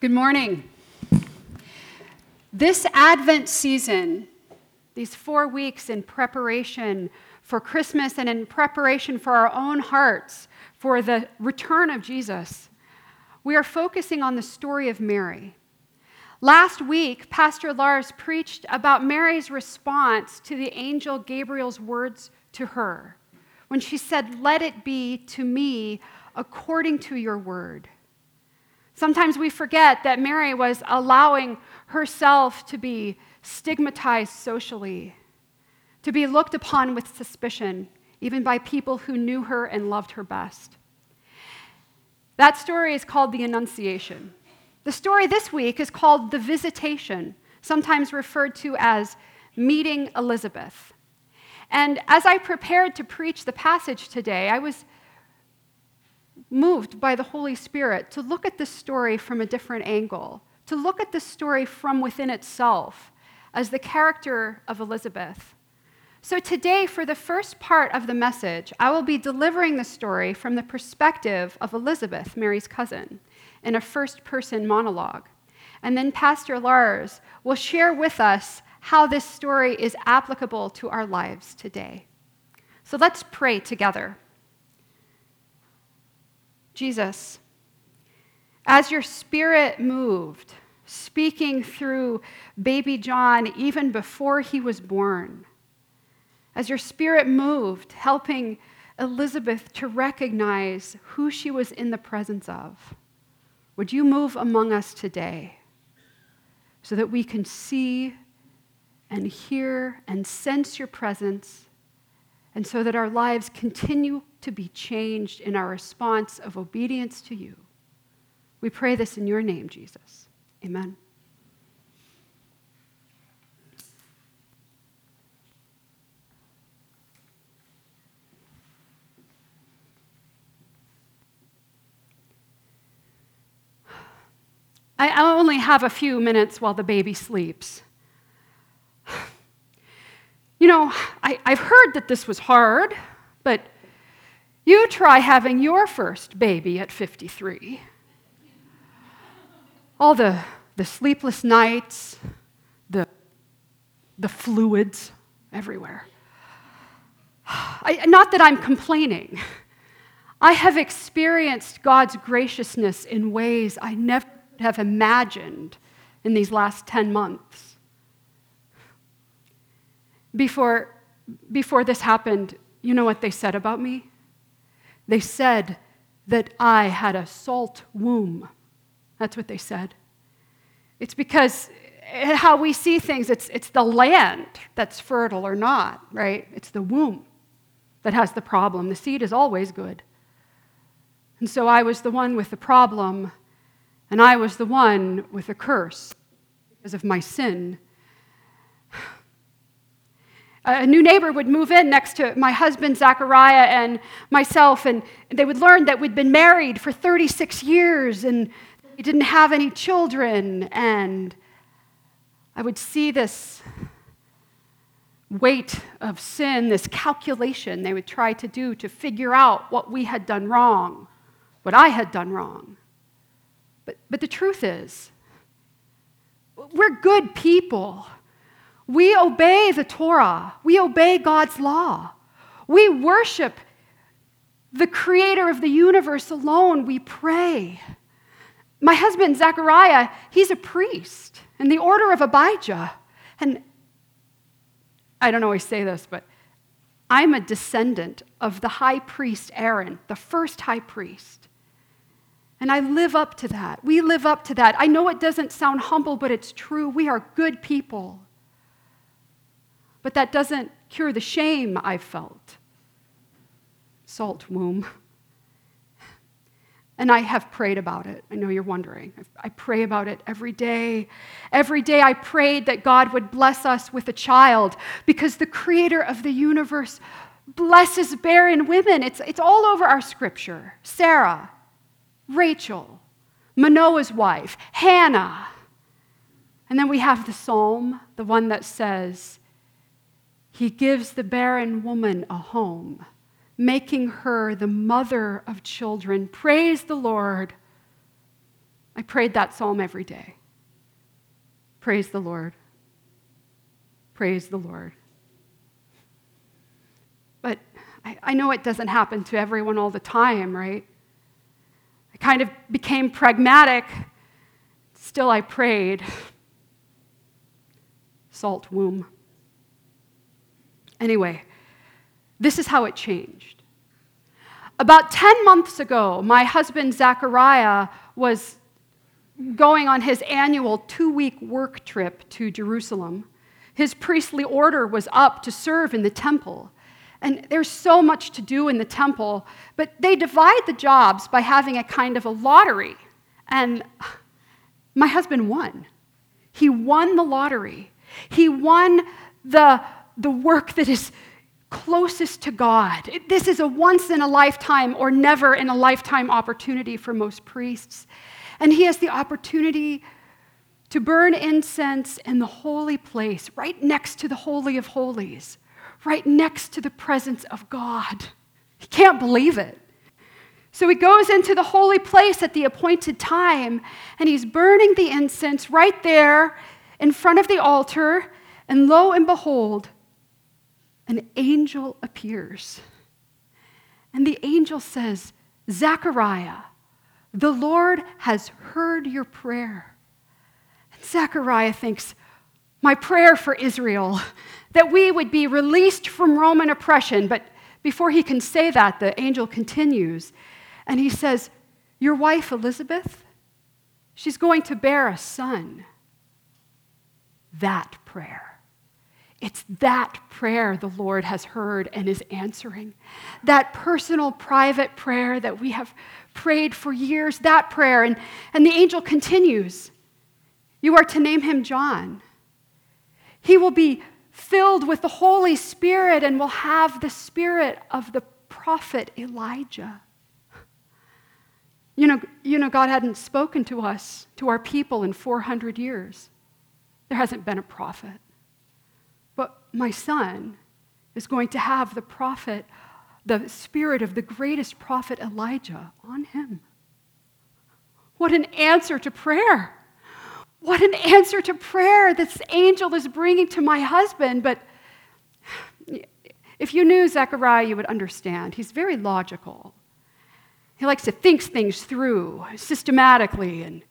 Good morning. This Advent season, these four weeks in preparation for Christmas and in preparation for our own hearts for the return of Jesus, we are focusing on the story of Mary. Last week, Pastor Lars preached about Mary's response to the angel Gabriel's words to her when she said, Let it be to me according to your word. Sometimes we forget that Mary was allowing herself to be stigmatized socially, to be looked upon with suspicion, even by people who knew her and loved her best. That story is called the Annunciation. The story this week is called The Visitation, sometimes referred to as Meeting Elizabeth. And as I prepared to preach the passage today, I was moved by the Holy Spirit to look at this story from a different angle, to look at this story from within itself as the character of Elizabeth. So, today, for the first part of the message, I will be delivering the story from the perspective of Elizabeth, Mary's cousin in a first person monologue. And then Pastor Lars will share with us how this story is applicable to our lives today. So let's pray together. Jesus, as your spirit moved, speaking through baby John even before he was born, as your spirit moved, helping Elizabeth to recognize who she was in the presence of. Would you move among us today so that we can see and hear and sense your presence, and so that our lives continue to be changed in our response of obedience to you? We pray this in your name, Jesus. Amen. I only have a few minutes while the baby sleeps. You know, I, have heard that this was hard, but you try having your first baby at 53. All the, the sleepless nights, the, the fluids everywhere. I, not that I'm complaining. I have experienced God's graciousness in ways I never have imagined in these last 10 months. Before, before this happened, you know what they said about me? They said that I had a salt womb. That's what they said. It's because eh, how we see things, it's, it's the land that's fertile or not, right? It's the womb that has the problem. The seed is always good. And so I was the one with the problem and I was the one with a curse because of my sin. A new neighbor would move in next to my husband, Zachariah, and myself, and they would learn that we'd been married for 36 years and we didn't have any children. And I would see this weight of sin, this calculation they would try to do to figure out what we had done wrong, what I had done wrong. But, but the truth is, we're good people. We obey the Torah, we obey God's law. We worship the creator of the universe alone. We pray. My husband, Zechariah, he's a priest in the order of Abijah. And I don't always say this, but I'm a descendant of the high priest Aaron, the first high priest. And I live up to that. We live up to that. I know it doesn't sound humble, but it's true. We are good people. But that doesn't cure the shame I've felt. Salt womb. And I have prayed about it. I know you're wondering. I pray about it every day. Every day I prayed that God would bless us with a child because the creator of the universe blesses barren women. It's, it's all over our scripture. Sarah, Rachel, Manoah's wife, Hannah. And then we have the psalm, the one that says, He gives the barren woman a home, making her the mother of children. Praise the Lord. I prayed that psalm every day. Praise the Lord. Praise the Lord. But I, I know it doesn't happen to everyone all the time, right? I kind of became pragmatic. Still, I prayed. Salt womb. Anyway, this is how it changed. About 10 months ago, my husband Zachariah was going on his annual two week work trip to Jerusalem. His priestly order was up to serve in the temple. And there's so much to do in the temple, but they divide the jobs by having a kind of a lottery. And my husband won. He won the lottery. He won the, the work that is closest to God. This is a once in a lifetime or never in a lifetime opportunity for most priests. And he has the opportunity to burn incense in the holy place, right next to the Holy of Holies, right next to the presence of God. He can't believe it. So he goes into the holy place at the appointed time, and he's burning the incense right there in front of the altar. And lo and behold, an angel appears. And the angel says, Zechariah, the Lord has heard your prayer. And Zechariah thinks, My prayer for Israel, that we would be released from Roman oppression. But before he can say that, the angel continues and he says, Your wife Elizabeth, she's going to bear a son. That prayer. It's that prayer the Lord has heard and is answering. That personal, private prayer that we have prayed for years, that prayer. And, and the angel continues You are to name him John. He will be filled with the Holy Spirit and will have the spirit of the prophet Elijah. You know, you know, God hadn't spoken to us, to our people, in 400 years. There hasn't been a prophet. But my son is going to have the prophet the spirit of the greatest prophet Elijah on him. What an answer to prayer! What an answer to prayer this angel is bringing to my husband. But if you knew Zechariah, you would understand. He's very logical. He likes to think things through systematically, and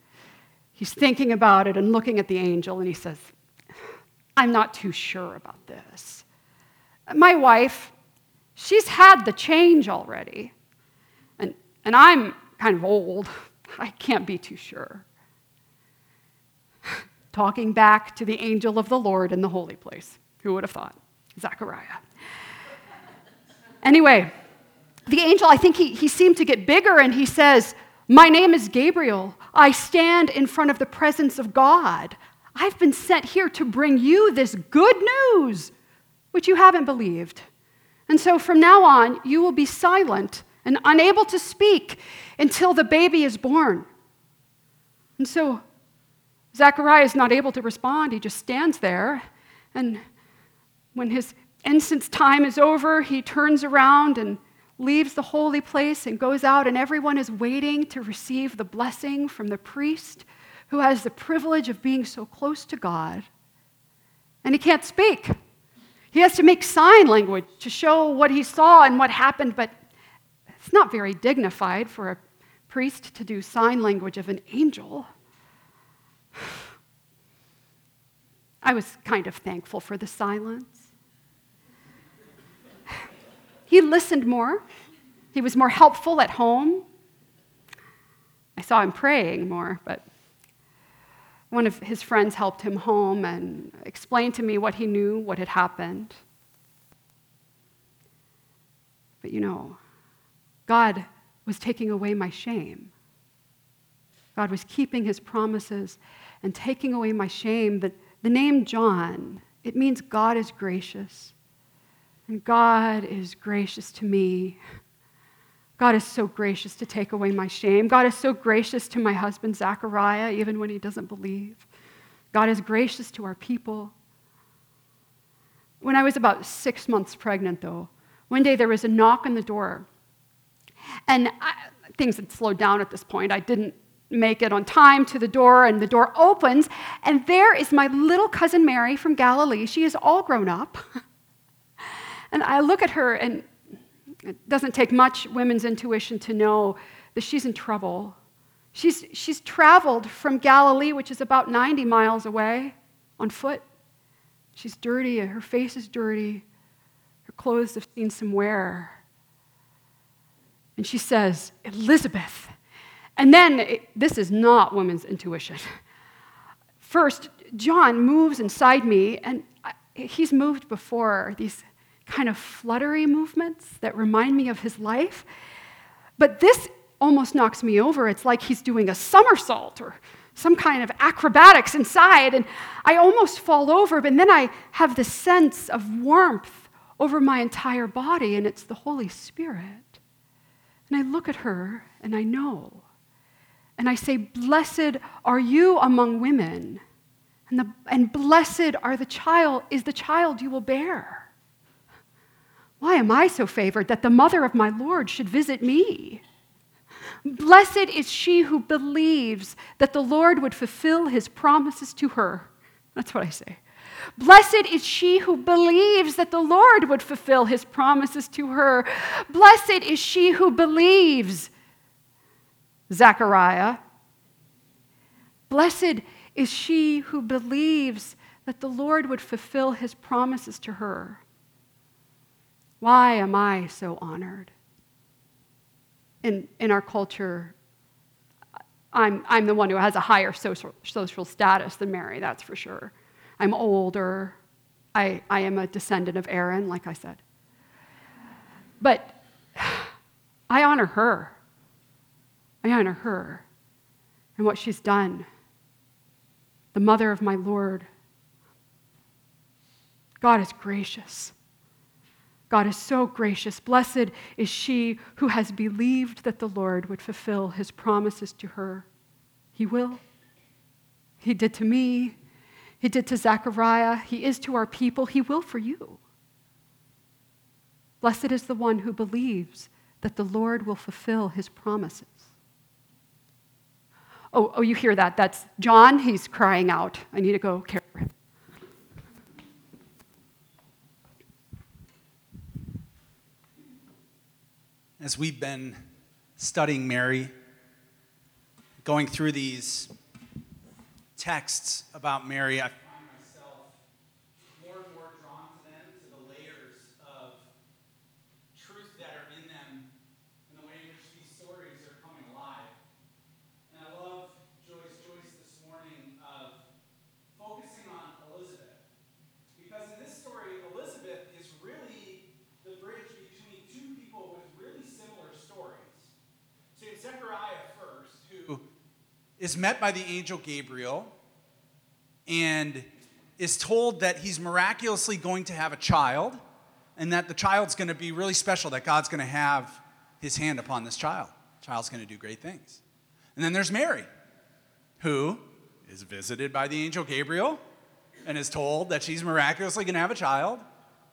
he's thinking about it and looking at the angel, and he says, I'm not too sure about this. My wife, she's had the change already. And, and I'm kind of old. I can't be too sure. Talking back to the angel of the Lord in the holy place. Who would have thought? Zechariah. anyway, the angel, I think he, he seemed to get bigger and he says, My name is Gabriel. I stand in front of the presence of God. I've been sent here to bring you this good news, which you haven't believed. And so from now on, you will be silent and unable to speak until the baby is born. And so Zechariah is not able to respond. He just stands there. And when his incense time is over, he turns around and leaves the holy place and goes out, and everyone is waiting to receive the blessing from the priest who has the privilege of being so close to God. And he can't speak. He has to make sign language to show what he saw and what happened, but it's not very dignified for a priest to do sign language of an angel. I was kind of thankful for the silence. He listened more. He was more helpful at home. I saw him praying more, but one of his friends helped him home and explained to me what he knew, what had happened. But you know, God was taking away my shame. God was keeping his promises and taking away my shame. The, the name John, it means God is gracious. And God is gracious to me God is so gracious to take away my shame. God is so gracious to my husband, Zachariah, even when he doesn't believe. God is gracious to our people. When I was about six months pregnant, though, one day there was a knock on the door. And I, things had slowed down at this point. I didn't make it on time to the door, and the door opens, and there is my little cousin Mary from Galilee. She is all grown up. and I look at her, and it doesn't take much women's intuition to know that she's in trouble. She's, she's traveled from Galilee, which is about 90 miles away, on foot. She's dirty, her face is dirty, her clothes have seen some wear. And she says, Elizabeth. And then, it, this is not women's intuition. First, John moves inside me, and he's moved before, these kind of fluttery movements that remind me of his life. But this almost knocks me over. It's like he's doing a somersault or some kind of acrobatics inside, and I almost fall over, but then I have the sense of warmth over my entire body, and it's the Holy Spirit. And I look at her and I know. And I say, Blessed are you among women, and, the, and blessed are the child, is the child you will bear. Why am I so favored that the mother of my Lord should visit me? Blessed is she who believes that the Lord would fulfill his promises to her. That's what I say. Blessed is she who believes that the Lord would fulfill his promises to her. Blessed is she who believes. Zechariah. Blessed is she who believes that the Lord would fulfill his promises to her. Why am I so honored? in, in our culture, I'm, I'm the one who has a higher social, social status than Mary, that's for sure. I'm older. I, I am a descendant of Aaron, like I said. But I honor her. I honor her and what she's done. The mother of my Lord. God is gracious. God is so gracious. Blessed is she who has believed that the Lord would fulfill his promises to her. He will. He did to me. He did to Zechariah. He is to our people. He will for you. Blessed is the one who believes that the Lord will fulfill his promises. Oh, oh, you hear that? That's John. He's crying out. I need to go care for him. As we've been studying Mary, going through these texts about Mary, I find myself more and more drawn to them, to the layers of truth that are in them, and the way in which these stories are coming alive. And I love Joy's choice this morning of focusing on Elizabeth. Because in this story, Elizabeth is really the bridge between two people with really similar stories. So you have Zechariah first, who is met by the angel Gabriel and is told that he's miraculously going to have a child and that the child's going to be really special, that God's going to have his hand upon this child. The child's going to do great things. And then there's Mary, who is visited by the angel Gabriel and is told that she's miraculously going to have a child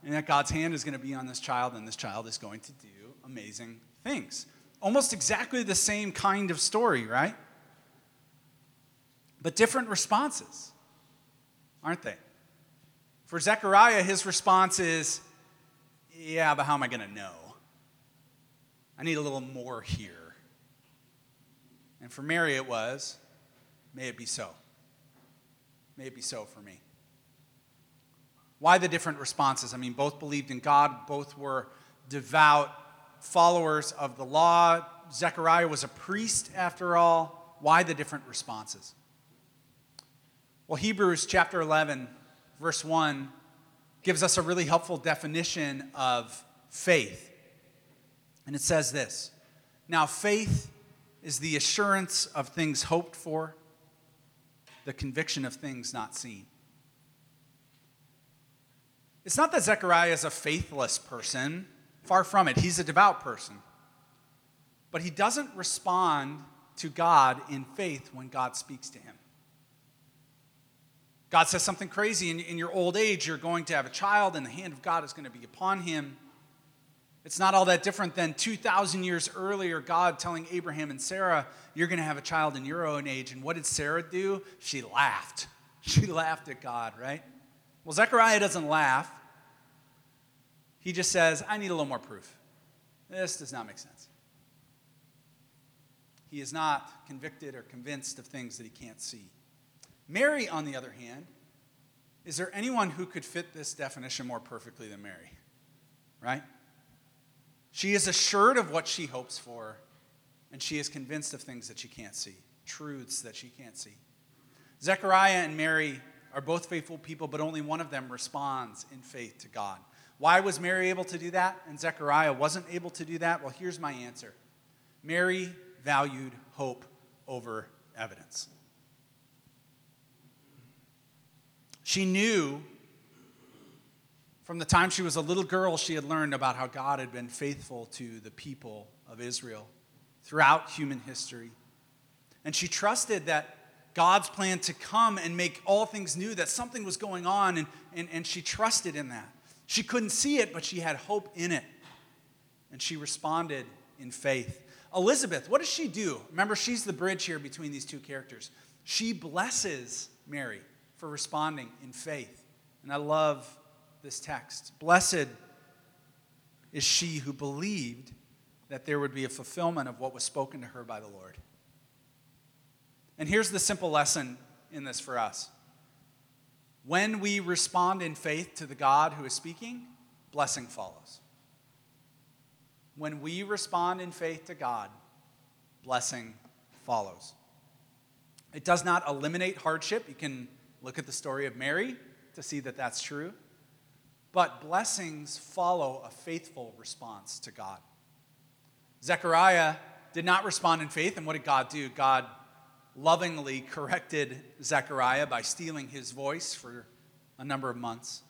and that God's hand is going to be on this child and this child is going to do amazing things. Almost exactly the same kind of story, right? But different responses, aren't they? For Zechariah, his response is, Yeah, but how am I going to know? I need a little more here. And for Mary, it was, May it be so. May it be so for me. Why the different responses? I mean, both believed in God, both were devout followers of the law. Zechariah was a priest, after all. Why the different responses? Well, Hebrews chapter 11, verse 1, gives us a really helpful definition of faith. And it says this Now, faith is the assurance of things hoped for, the conviction of things not seen. It's not that Zechariah is a faithless person, far from it. He's a devout person. But he doesn't respond to God in faith when God speaks to him. God says something crazy in, in your old age, you're going to have a child, and the hand of God is going to be upon him. It's not all that different than 2,000 years earlier, God telling Abraham and Sarah, You're going to have a child in your own age. And what did Sarah do? She laughed. She laughed at God, right? Well, Zechariah doesn't laugh. He just says, I need a little more proof. This does not make sense. He is not convicted or convinced of things that he can't see. Mary, on the other hand, is there anyone who could fit this definition more perfectly than Mary? Right? She is assured of what she hopes for, and she is convinced of things that she can't see, truths that she can't see. Zechariah and Mary are both faithful people, but only one of them responds in faith to God. Why was Mary able to do that and Zechariah wasn't able to do that? Well, here's my answer Mary valued hope over evidence. She knew from the time she was a little girl, she had learned about how God had been faithful to the people of Israel throughout human history. And she trusted that God's plan to come and make all things new, that something was going on, and, and, and she trusted in that. She couldn't see it, but she had hope in it. And she responded in faith. Elizabeth, what does she do? Remember, she's the bridge here between these two characters. She blesses Mary for responding in faith. And I love this text. Blessed is she who believed that there would be a fulfillment of what was spoken to her by the Lord. And here's the simple lesson in this for us when we respond in faith to the God who is speaking, blessing follows. When we respond in faith to God, blessing follows. It does not eliminate hardship. You can Look at the story of Mary to see that that's true. But blessings follow a faithful response to God. Zechariah did not respond in faith, and what did God do? God lovingly corrected Zechariah by stealing his voice for a number of months.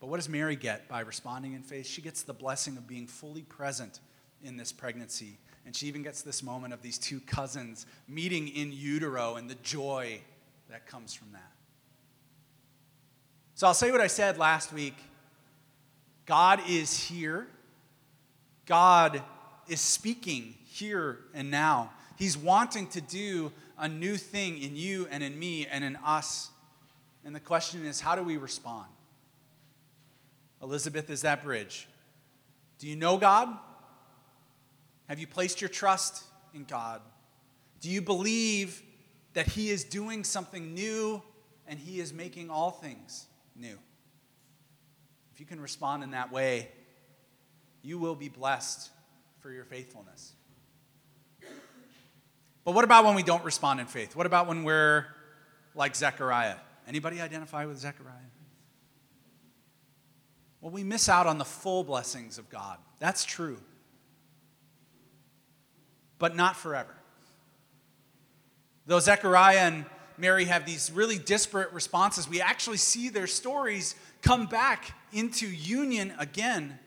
But what does Mary get by responding in faith? She gets the blessing of being fully present in this pregnancy. And she even gets this moment of these two cousins meeting in utero and the joy that comes from that. So I'll say what I said last week God is here, God is speaking here and now. He's wanting to do a new thing in you and in me and in us. And the question is, how do we respond? Elizabeth is that bridge. Do you know God? Have you placed your trust in God? Do you believe that He is doing something new and He is making all things new. If you can respond in that way, you will be blessed for your faithfulness. But what about when we don't respond in faith? What about when we're like Zechariah? Anybody identify with Zechariah? Well, we miss out on the full blessings of God. That's true. But not forever. Though Zechariah and Mary have these really disparate responses, we actually see their stories come back into union again.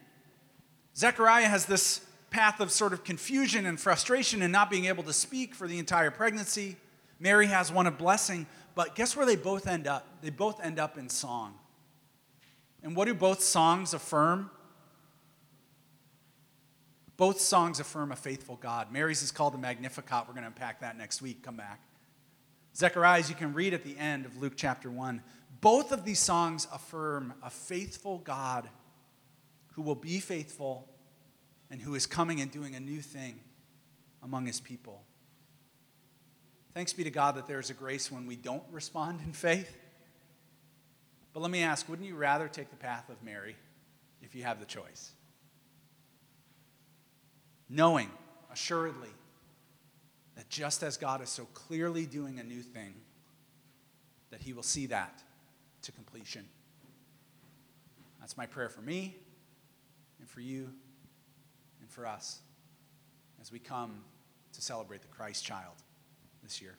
Zechariah has this path of sort of confusion and frustration and not being able to speak for the entire pregnancy. Mary has one of blessing, but guess where they both end up? They both end up in song. And what do both songs affirm? Both songs affirm a faithful God. Mary's is called the Magnificat. We're going to unpack that next week. Come back. Zechariah's, you can read at the end of Luke chapter 1. Both of these songs affirm a faithful God who will be faithful and who is coming and doing a new thing among his people. Thanks be to God that there is a grace when we don't respond in faith. But let me ask wouldn't you rather take the path of Mary if you have the choice? Knowing, assuredly, that just as God is so clearly doing a new thing, that He will see that to completion. That's my prayer for me and for you and for us as we come to celebrate the Christ child this year.